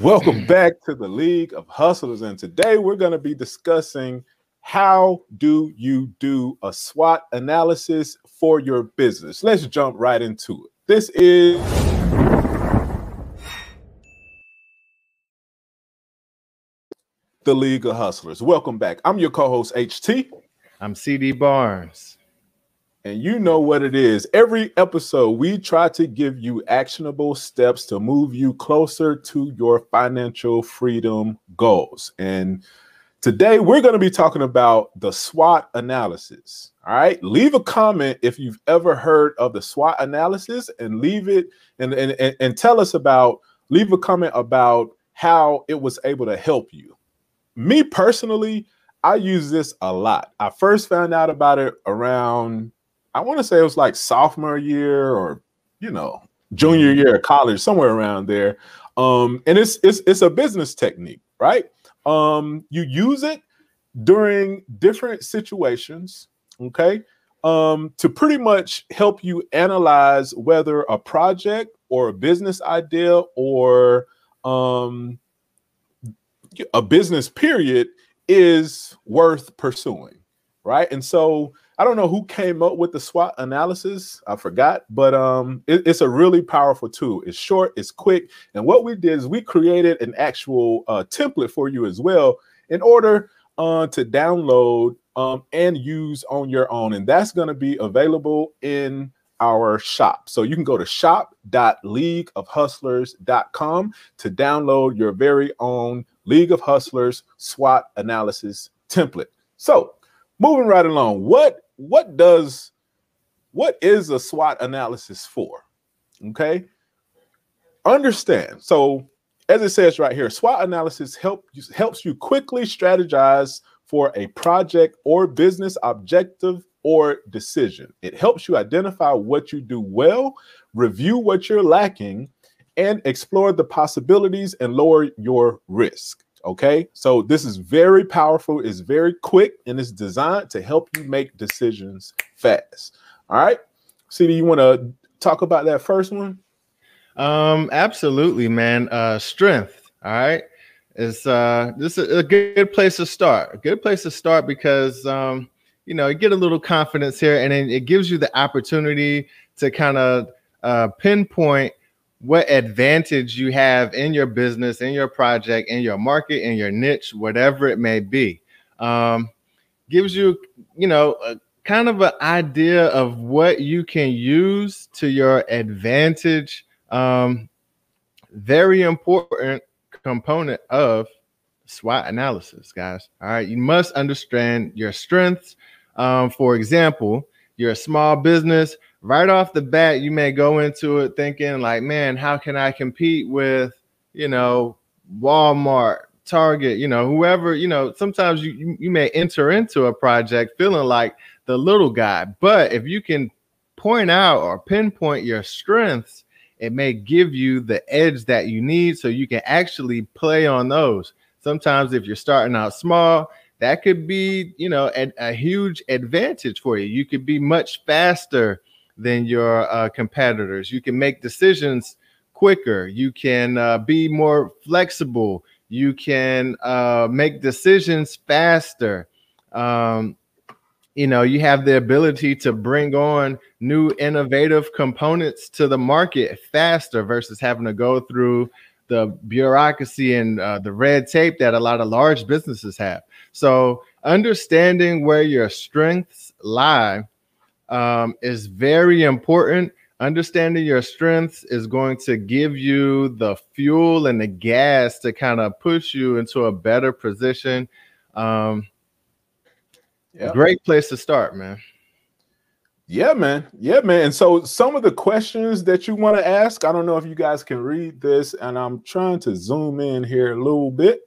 Welcome back to the League of Hustlers. And today we're going to be discussing how do you do a SWOT analysis for your business. Let's jump right into it. This is the League of Hustlers. Welcome back. I'm your co-host HT. I'm CD Barnes and you know what it is. Every episode, we try to give you actionable steps to move you closer to your financial freedom goals. And today, we're going to be talking about the SWOT analysis. All right. Leave a comment if you've ever heard of the SWOT analysis and leave it and, and, and, tell us about, leave a comment about how it was able to help you. Me personally, I use this a lot. I first found out about it around I want to say it was like sophomore year or you know junior year of college, somewhere around there. Um, and it's it's it's a business technique, right? Um, you use it during different situations, okay, um, to pretty much help you analyze whether a project or a business idea or um, a business period is worth pursuing, right? And so I don't know who came up with the SWOT analysis. I forgot, but um, it, it's a really powerful tool. It's short, it's quick, and what we did is we created an actual uh, template for you as well in order uh, to download um, and use on your own, and that's going to be available in our shop. So you can go to shop.leagueofhustlers.com to download your very own League of Hustlers SWOT analysis template. So moving right along, what what does what is a SWOT analysis for? Okay. Understand. So as it says right here, SWOT analysis help, helps you quickly strategize for a project or business objective or decision. It helps you identify what you do well, review what you're lacking, and explore the possibilities and lower your risk. Okay, so this is very powerful, it's very quick, and it's designed to help you make decisions fast. All right, CD, you want to talk about that first one? Um, absolutely, man. Uh, strength. All right, It's uh, this is a good place to start. A good place to start because um, you know, you get a little confidence here, and it gives you the opportunity to kind of uh, pinpoint what advantage you have in your business, in your project, in your market, in your niche, whatever it may be. Um, gives you, you know, a, kind of an idea of what you can use to your advantage. Um, very important component of SWOT analysis, guys. All right, you must understand your strengths. Um, for example, you're a small business, right off the bat, you may go into it thinking, like, man, how can I compete with, you know, Walmart, Target, you know, whoever, you know, sometimes you, you, may enter into a project feeling like the little guy. But if you can point out or pinpoint your strengths, it may give you the edge that you need so you can actually play on those. Sometimes if you're starting out small, that could be, you know, a, a huge advantage for you. You could be much faster than your uh, competitors. You can make decisions quicker. You can uh, be more flexible. You can uh, make decisions faster. Um, you know, you have the ability to bring on new innovative components to the market faster versus having to go through the bureaucracy and uh, the red tape that a lot of large businesses have. So, understanding where your strengths lie um, is very important. Understanding your strengths is going to give you the fuel and the gas to kind of push you into a better position. Um, yep. Great place to start, man. Yeah, man. Yeah, man. And so some of the questions that you want to ask, I don't know if you guys can read this, and I'm trying to zoom in here a little bit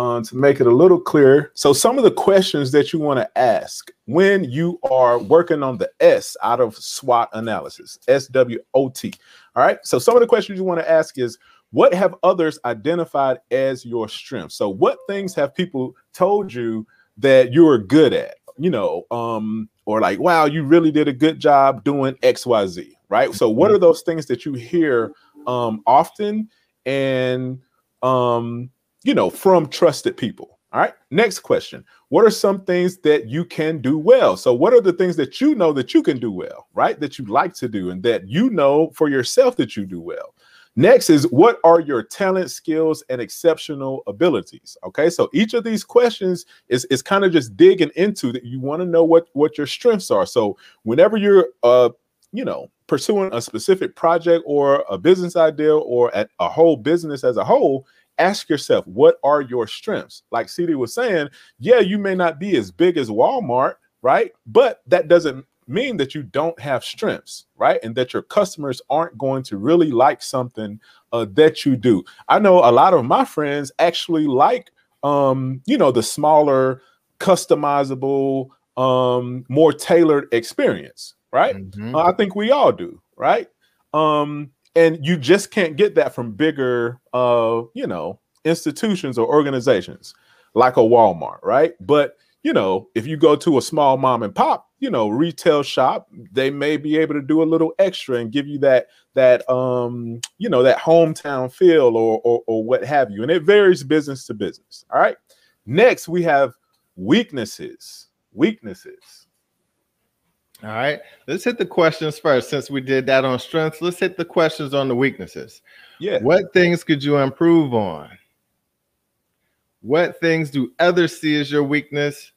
uh, to make it a little clearer. So, some of the questions that you want to ask when you are working on the S out of SWOT analysis, S W O T. All right. So, some of the questions you want to ask is what have others identified as your strengths? So, what things have people told you that you're good at? You know, um, or like, wow, you really did a good job doing X, Y, Z. Right. So, what mm-hmm. are those things that you hear um, often? And um, you know, from trusted people. All right. Next question. What are some things that you can do well? So, what are the things that you know that you can do well, right? That you like to do and that you know for yourself that you do well? Next is what are your talent, skills, and exceptional abilities? Okay, so each of these questions is, is kind of just digging into that. You want to know what what your strengths are. So whenever you're uh you know pursuing a specific project or a business idea or a whole business as a whole, ask yourself what are your strengths? Like CD was saying, yeah, you may not be as big as Walmart, right? But that doesn't mean that you don't have strengths, right? And that your customers aren't going to really like something uh, that you do. I know a lot of my friends actually like, um, you know, the smaller, customizable, um, more tailored experience, right? Mm-hmm. Uh, I think we all do, right? Um, and you just can't get that from bigger, uh, you know, institutions or organizations like a Walmart, right? But you know, if you go to a small mom and pop, you know, retail shop, they may be able to do a little extra and give you that that um, you know, that hometown feel or, or or what have you. And it varies business to business. All right. Next, we have weaknesses. Weaknesses. All right. Let's hit the questions first. Since we did that on strengths, let's hit the questions on the weaknesses. Yeah. What things could you improve on? What things do others see as your weakness?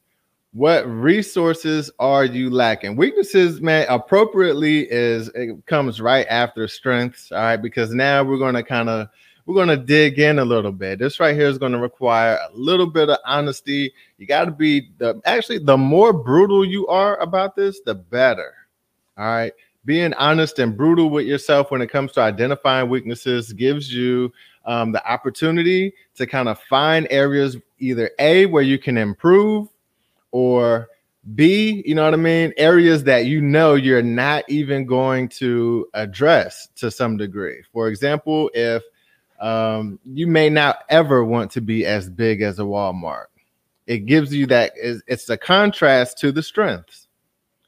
What resources are you lacking? Weaknesses, man, appropriately is it comes right after strengths. All right, because now we're going to kind of we're going to dig in a little bit. This right here is going to require a little bit of honesty. You got to be the actually the more brutal you are about this, the better. All right. Being honest and brutal with yourself when it comes to identifying weaknesses gives you um, the opportunity to kind of find areas either A, where you can improve, or B, you know what I mean? Areas that you know you're not even going to address to some degree. For example, if um, you may not ever want to be as big as a Walmart, it gives you that, it's a contrast to the strengths.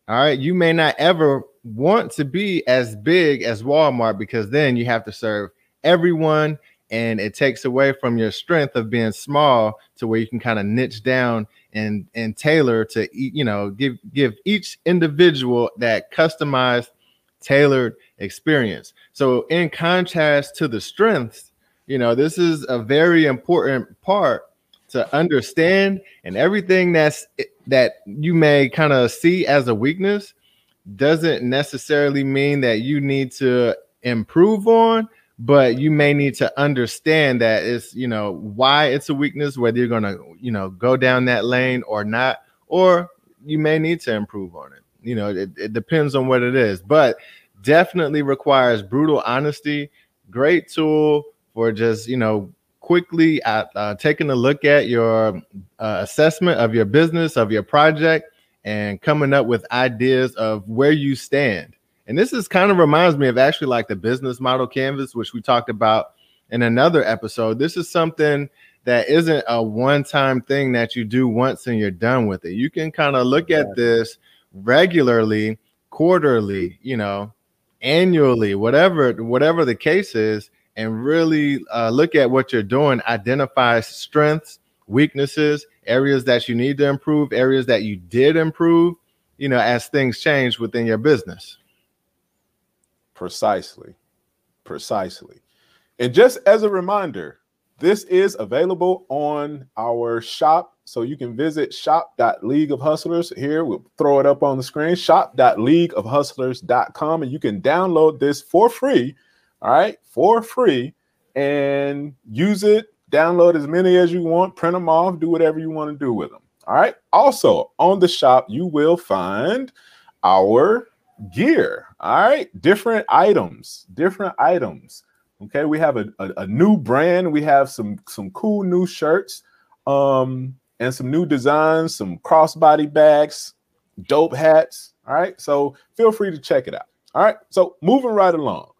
All right. You may not ever want to be as big as Walmart because then you have to serve everyone and it takes away from your strength of being small to where you can kind of niche down and and tailor to you know give give each individual that customized tailored experience so in contrast to the strengths you know this is a very important part to understand and everything that's that you may kind of see as a weakness doesn't necessarily mean that you need to improve on but you may need to understand that it's you know why it's a weakness whether you're going to you know go down that lane or not or you may need to improve on it. You know it, it depends on what it is but definitely requires brutal honesty great tool for just you know quickly uh, uh, taking a look at your uh, assessment of your business of your project and coming up with ideas of where you stand and this is kind of reminds me of actually like the business model canvas, which we talked about in another episode. This is something that isn't a one time thing that you do once and you're done with it. You can kind of look at this regularly, quarterly, you know, annually, whatever, whatever the case is, and really uh, look at what you're doing, identify strengths, weaknesses, areas that you need to improve, areas that you did improve, you know, as things change within your business. Precisely. Precisely. And just as a reminder, this is available on our shop. So you can visit shop.league of hustlers. Here, we'll throw it up on the screen shop.leagueofhustlers.com. And you can download this for free. All right, for free and use it. Download as many as you want, print them off, do whatever you want to do with them. All right. Also, on the shop, you will find our gear. All right, different items, different items. Okay, we have a, a, a, new brand. We have some some cool new shirts, um, and some new designs, some crossbody bags, dope hats. All right, so feel free to check it out. All right, so moving right along.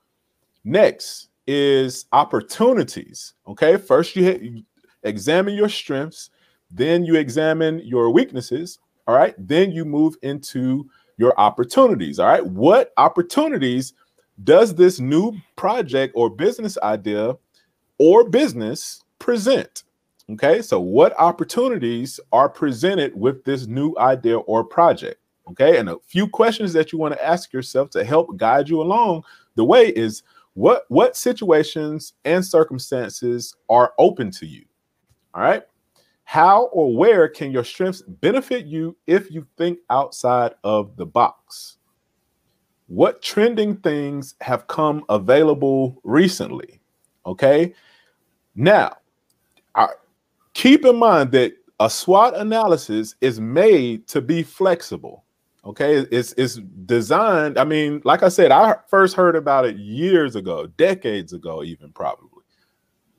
Next is opportunities. Okay, first you hit, you examine your strengths, then you examine your weaknesses. All right, then you move into your opportunities. All right. What opportunities does this new project or business idea or business present? Okay, so what opportunities are presented with this new idea or project? Okay, and a few questions that you want to ask yourself to help guide you along the way is what what situations and circumstances are open to you? All right. How or where can your strengths benefit you if you think outside of the box? What trending things have come available recently? Okay. Now, I, keep in mind that a SWOT analysis is made to be flexible. Okay, it's it's designed. I mean, like I said, I first heard about it years ago, decades ago, even probably,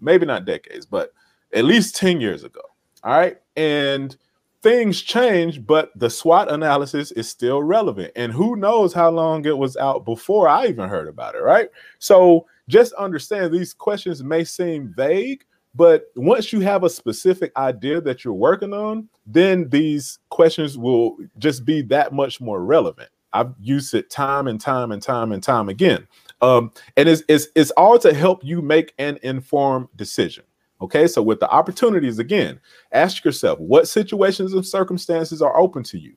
maybe not decades, but at least 10 years ago. All right. And things change, but the SWOT analysis is still relevant. And who knows how long it was out before I even heard about it. Right. So just understand these questions may seem vague, but once you have a specific idea that you're working on, then these questions will just be that much more relevant. I've used it time and time and time and time again. Um, and it's, it's, it's all to help you make an informed decision. Okay, so with the opportunities, again, ask yourself what situations and circumstances are open to you?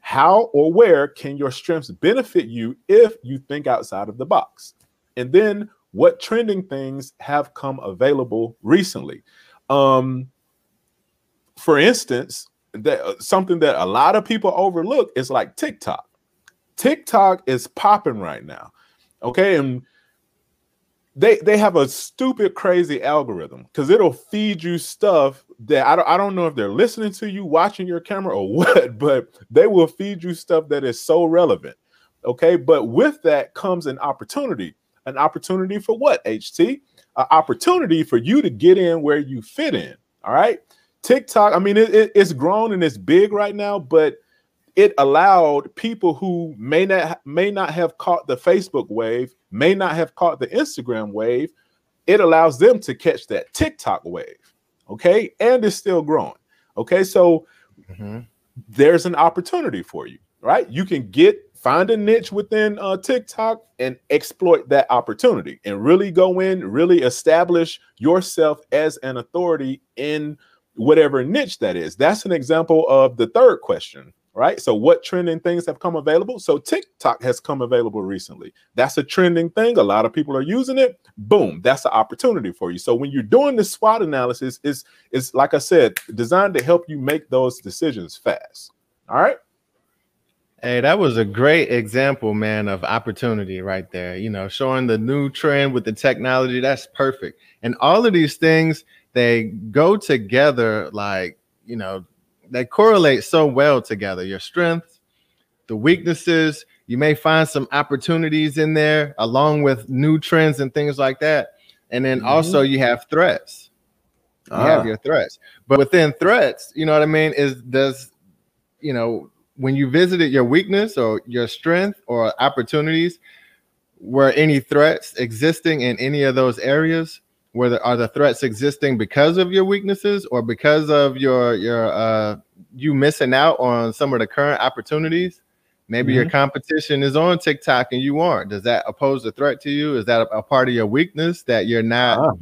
How or where can your strengths benefit you if you think outside of the box? And then what trending things have come available recently? Um, for instance, that uh, something that a lot of people overlook is like TikTok. TikTok is popping right now. Okay, and they they have a stupid crazy algorithm because it'll feed you stuff that I don't, I don't know if they're listening to you watching your camera or what but they will feed you stuff that is so relevant okay but with that comes an opportunity an opportunity for what ht an opportunity for you to get in where you fit in all right tiktok i mean it, it, it's grown and it's big right now but it allowed people who may not may not have caught the Facebook wave, may not have caught the Instagram wave, it allows them to catch that TikTok wave. Okay, and it's still growing. Okay, so mm-hmm. there's an opportunity for you, right? You can get find a niche within uh, TikTok and exploit that opportunity and really go in, really establish yourself as an authority in whatever niche that is. That's an example of the third question right? So, what trending things have come available? So, TikTok has come available recently. That's a trending thing. A lot of people are using it. Boom, that's an opportunity for you. So, when you're doing the SWOT analysis, is is like I said, designed to help you make those decisions fast. All right. Hey, that was a great example, man, of opportunity right there. You know, showing the new trend with the technology. That's perfect. And all of these things, they go together like, you know, they correlate so well together. Your strengths, the weaknesses, you may find some opportunities in there along with new trends and things like that. And then mm-hmm. also you have threats. You ah. have your threats. But within threats, you know what I mean, is does you know when you visited your weakness or your strength or opportunities, were any threats existing in any of those areas? where the, are the threats existing because of your weaknesses or because of your your uh you missing out on some of the current opportunities maybe mm-hmm. your competition is on tiktok and you aren't does that pose a threat to you is that a, a part of your weakness that you're not ah.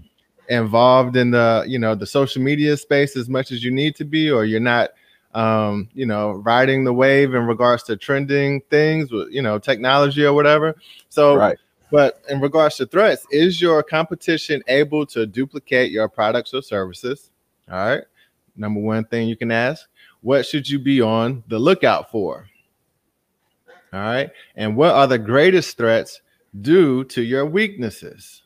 involved in the you know the social media space as much as you need to be or you're not um you know riding the wave in regards to trending things with you know technology or whatever so right but in regards to threats, is your competition able to duplicate your products or services? All right. Number one thing you can ask what should you be on the lookout for? All right. And what are the greatest threats due to your weaknesses?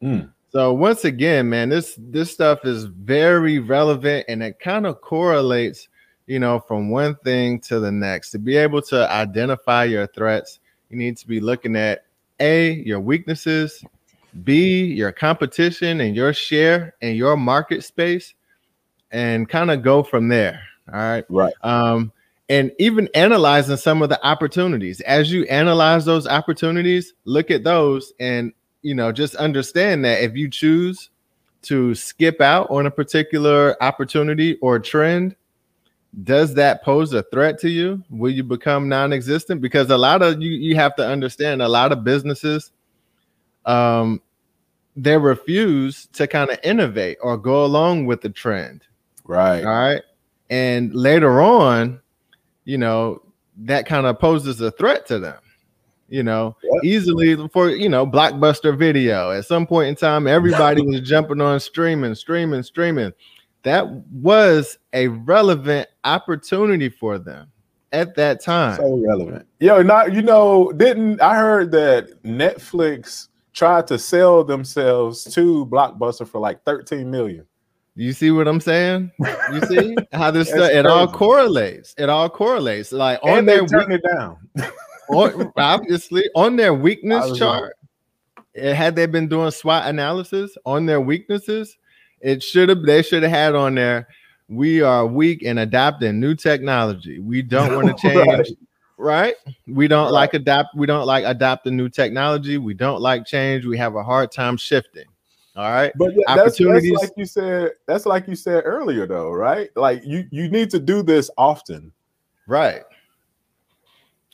Mm. So once again, man, this this stuff is very relevant and it kind of correlates, you know, from one thing to the next. To be able to identify your threats, you need to be looking at a, your weaknesses, B, your competition and your share and your market space, and kind of go from there. All right. Right. Um, and even analyzing some of the opportunities. As you analyze those opportunities, look at those and you know, just understand that if you choose to skip out on a particular opportunity or trend, does that pose a threat to you? Will you become non-existent? Because a lot of you you have to understand a lot of businesses um they refuse to kind of innovate or go along with the trend. Right. All right. And later on, you know, that kind of poses a threat to them. You know, yep. easily for you know, blockbuster video. At some point in time, everybody was jumping on streaming, streaming, streaming. That was a relevant opportunity for them at that time. So relevant. Yo, not you know, didn't I heard that Netflix tried to sell themselves to Blockbuster for like 13 million. You see what I'm saying? You see how this stuff, it all correlates. It all correlates. Like on and their turn it down. on, obviously on their weakness chart. Had they been doing SWOT analysis on their weaknesses, it should have they should have had on there. We are weak in adapting new technology. We don't want to change. right. right. We don't right. like adapt. We don't like adopting new technology. We don't like change. We have a hard time shifting. All right. But yeah, that's, that's like you said, that's like you said earlier, though, right? Like you you need to do this often. Right.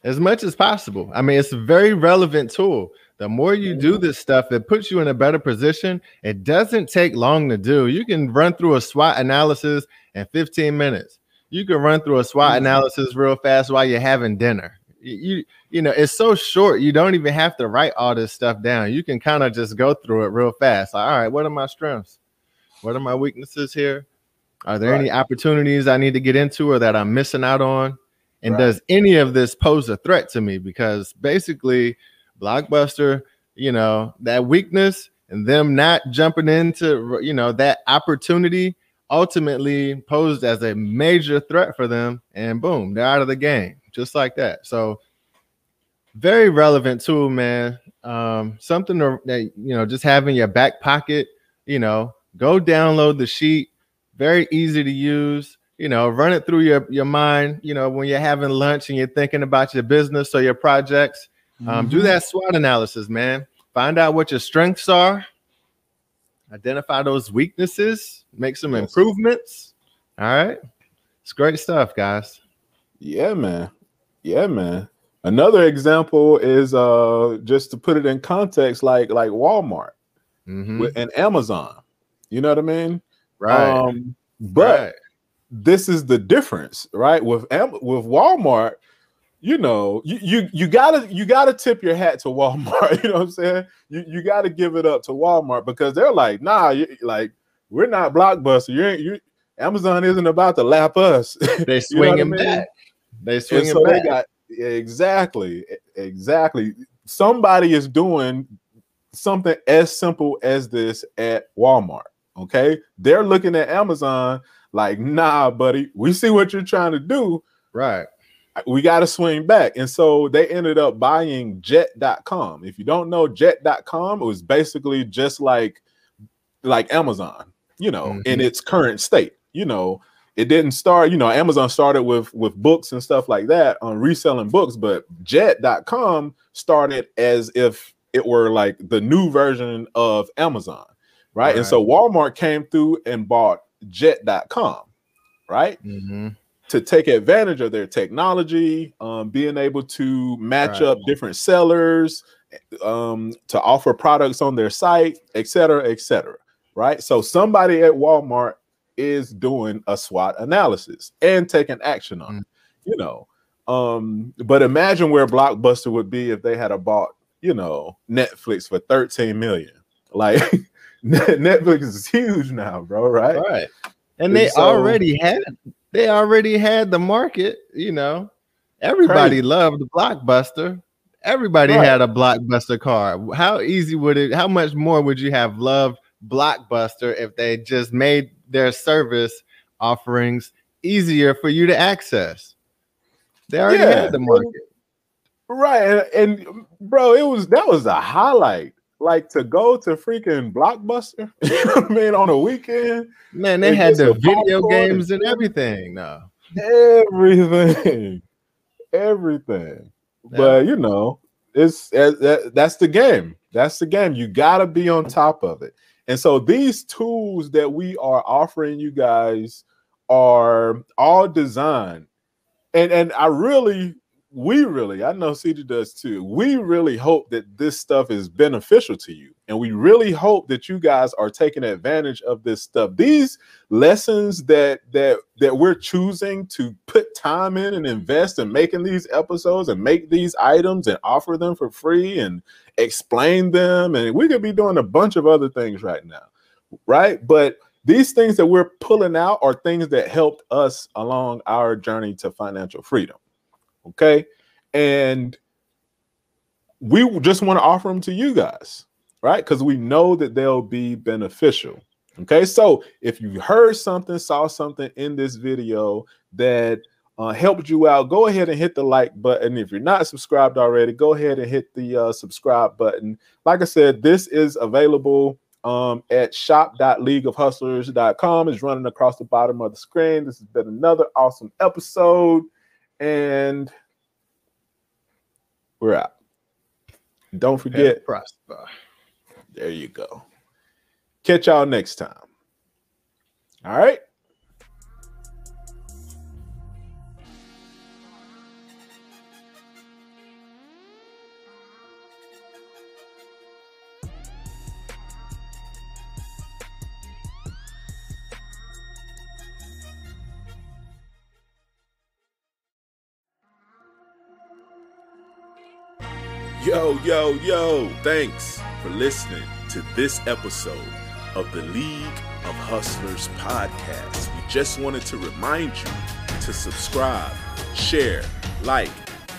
As much as possible. I mean, it's a very relevant tool. The more you do mm-hmm. this stuff, it puts you in a better position. It doesn't take long to do. You can run through a SWOT analysis in 15 minutes. You can run through a SWOT mm-hmm. analysis real fast while you're having dinner you you know it's so short you don't even have to write all this stuff down you can kind of just go through it real fast like, all right what are my strengths what are my weaknesses here are there right. any opportunities i need to get into or that i'm missing out on and right. does any of this pose a threat to me because basically blockbuster you know that weakness and them not jumping into you know that opportunity ultimately posed as a major threat for them and boom they're out of the game just like that. So very relevant tool, man. Um, something that you know, just having your back pocket. You know, go download the sheet. Very easy to use. You know, run it through your your mind. You know, when you're having lunch and you're thinking about your business or your projects, um, mm-hmm. do that SWOT analysis, man. Find out what your strengths are. Identify those weaknesses. Make some improvements. All right, it's great stuff, guys. Yeah, man. Yeah, man. Another example is uh just to put it in context, like like Walmart mm-hmm. and Amazon. You know what I mean? Right. Um, but right. this is the difference, right? With with Walmart, you know, you, you you gotta you gotta tip your hat to Walmart. You know what I'm saying? You you gotta give it up to Walmart because they're like, nah, you, like we're not blockbuster. You ain't you. Amazon isn't about to lap us. They swing you know I mean? back. They swing so back. Got, exactly, exactly. Somebody is doing something as simple as this at Walmart. Okay, they're looking at Amazon like, nah, buddy, we see what you're trying to do. Right. We got to swing back. And so they ended up buying jet.com. If you don't know jet.com, it was basically just like like Amazon, you know, mm-hmm. in its current state. You know, it didn't start, you know, Amazon started with with books and stuff like that on reselling books, but jet.com started as if it were like the new version of Amazon, right? right. And so Walmart came through and bought jet.com, right? Mm-hmm. To take advantage of their technology, um, being able to match right. up different sellers, um, to offer products on their site, et cetera, et cetera. Right. So somebody at Walmart is doing a SWOT analysis and taking action on mm. it. You know, um, but imagine where Blockbuster would be if they had a bought, you know, Netflix for 13 million. Like Netflix is huge now, bro, right? Right. And they so, already had they already had the market, you know. Everybody crazy. loved Blockbuster. Everybody right. had a Blockbuster car. How easy would it how much more would you have loved Blockbuster if they just made their service offerings easier for you to access. They already yeah. had the market. Right. And, and, bro, it was that was a highlight. Like to go to freaking Blockbuster, you know what I mean, on a weekend. Man, they had the video games and everything. No. Everything. Everything. But you know, it's that's the game. That's the game. You gotta be on top of it. And so these tools that we are offering you guys are all designed. And and I really we really, I know CD does too. We really hope that this stuff is beneficial to you. And we really hope that you guys are taking advantage of this stuff. These lessons that that that we're choosing to put time in and invest in making these episodes and make these items and offer them for free and explain them. And we could be doing a bunch of other things right now. Right. But these things that we're pulling out are things that helped us along our journey to financial freedom. Okay. And we just want to offer them to you guys, right? Because we know that they'll be beneficial. Okay. So if you heard something, saw something in this video that uh, helped you out, go ahead and hit the like button. If you're not subscribed already, go ahead and hit the uh, subscribe button. Like I said, this is available um, at shop.leagueofhustlers.com. It's running across the bottom of the screen. This has been another awesome episode. And we're out. Don't forget, prosper. There you go. Catch y'all next time. All right. Yo, yo, yo, thanks for listening to this episode of the League of Hustlers podcast. We just wanted to remind you to subscribe, share, like,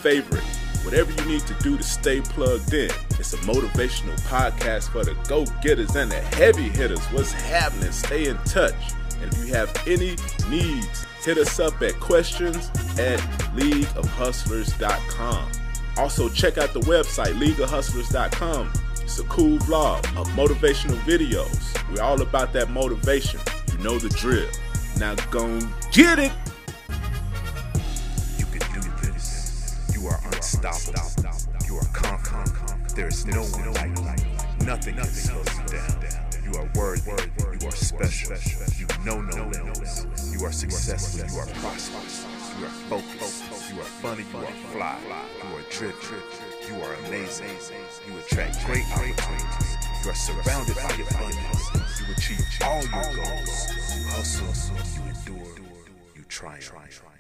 favorite, whatever you need to do to stay plugged in. It's a motivational podcast for the go getters and the heavy hitters. What's happening? Stay in touch. And if you have any needs, hit us up at questions at leagueofhustlers.com. Also, check out the website, leagueofhustlers.com. It's a cool vlog of motivational videos. We're all about that motivation. You know the drill. Now go get it. You can do this. You are unstoppable. You are confident. There is no one like you. Nothing can slow you down. You are worthy. You are special. You know no limits. You are successful. You are prosperous. You are focused. You are funny. You are fly. You are driven. You are amazing. You attract great opportunities. You are surrounded by abundance. You achieve all your goals. You hustle. You endure. You triumph.